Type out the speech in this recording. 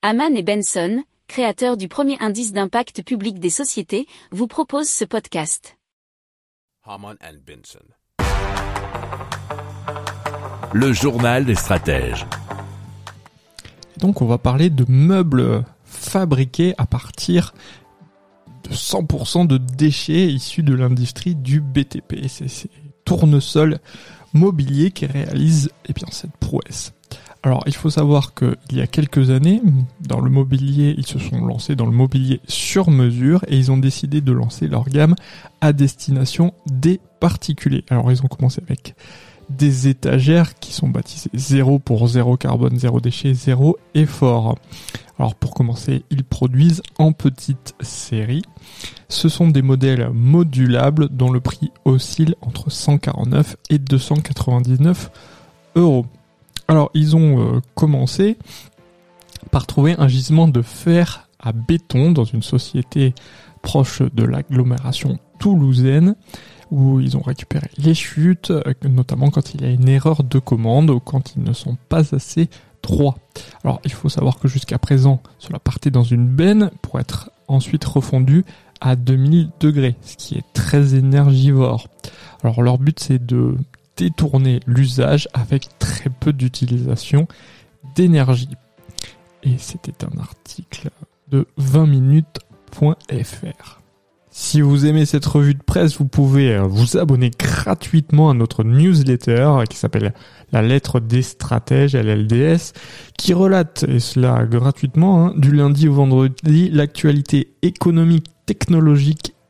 Haman et Benson, créateurs du premier indice d'impact public des sociétés, vous proposent ce podcast. Haman and Benson. Le journal des stratèges. Donc on va parler de meubles fabriqués à partir de 100% de déchets issus de l'industrie du BTP. C'est ces tournesols mobiliers qui réalisent eh bien, cette prouesse. Alors il faut savoir qu'il y a quelques années, dans le mobilier, ils se sont lancés dans le mobilier sur mesure et ils ont décidé de lancer leur gamme à destination des particuliers. Alors ils ont commencé avec des étagères qui sont baptisées 0 pour 0 carbone, 0 déchet, 0 effort. Alors pour commencer, ils produisent en petite série. Ce sont des modèles modulables dont le prix oscille entre 149 et 299 euros. Alors ils ont euh, commencé par trouver un gisement de fer à béton dans une société proche de l'agglomération toulousaine où ils ont récupéré les chutes, euh, notamment quand il y a une erreur de commande ou quand ils ne sont pas assez droits. Alors il faut savoir que jusqu'à présent, cela partait dans une benne pour être ensuite refondu à 2000 degrés, ce qui est très énergivore. Alors leur but c'est de détourner l'usage avec très peu d'utilisation d'énergie. Et c'était un article de 20 minutes.fr. Si vous aimez cette revue de presse, vous pouvez euh, vous abonner gratuitement à notre newsletter qui s'appelle La lettre des stratèges, LLDS, qui relate, et cela gratuitement, hein, du lundi au vendredi, l'actualité économique, technologique,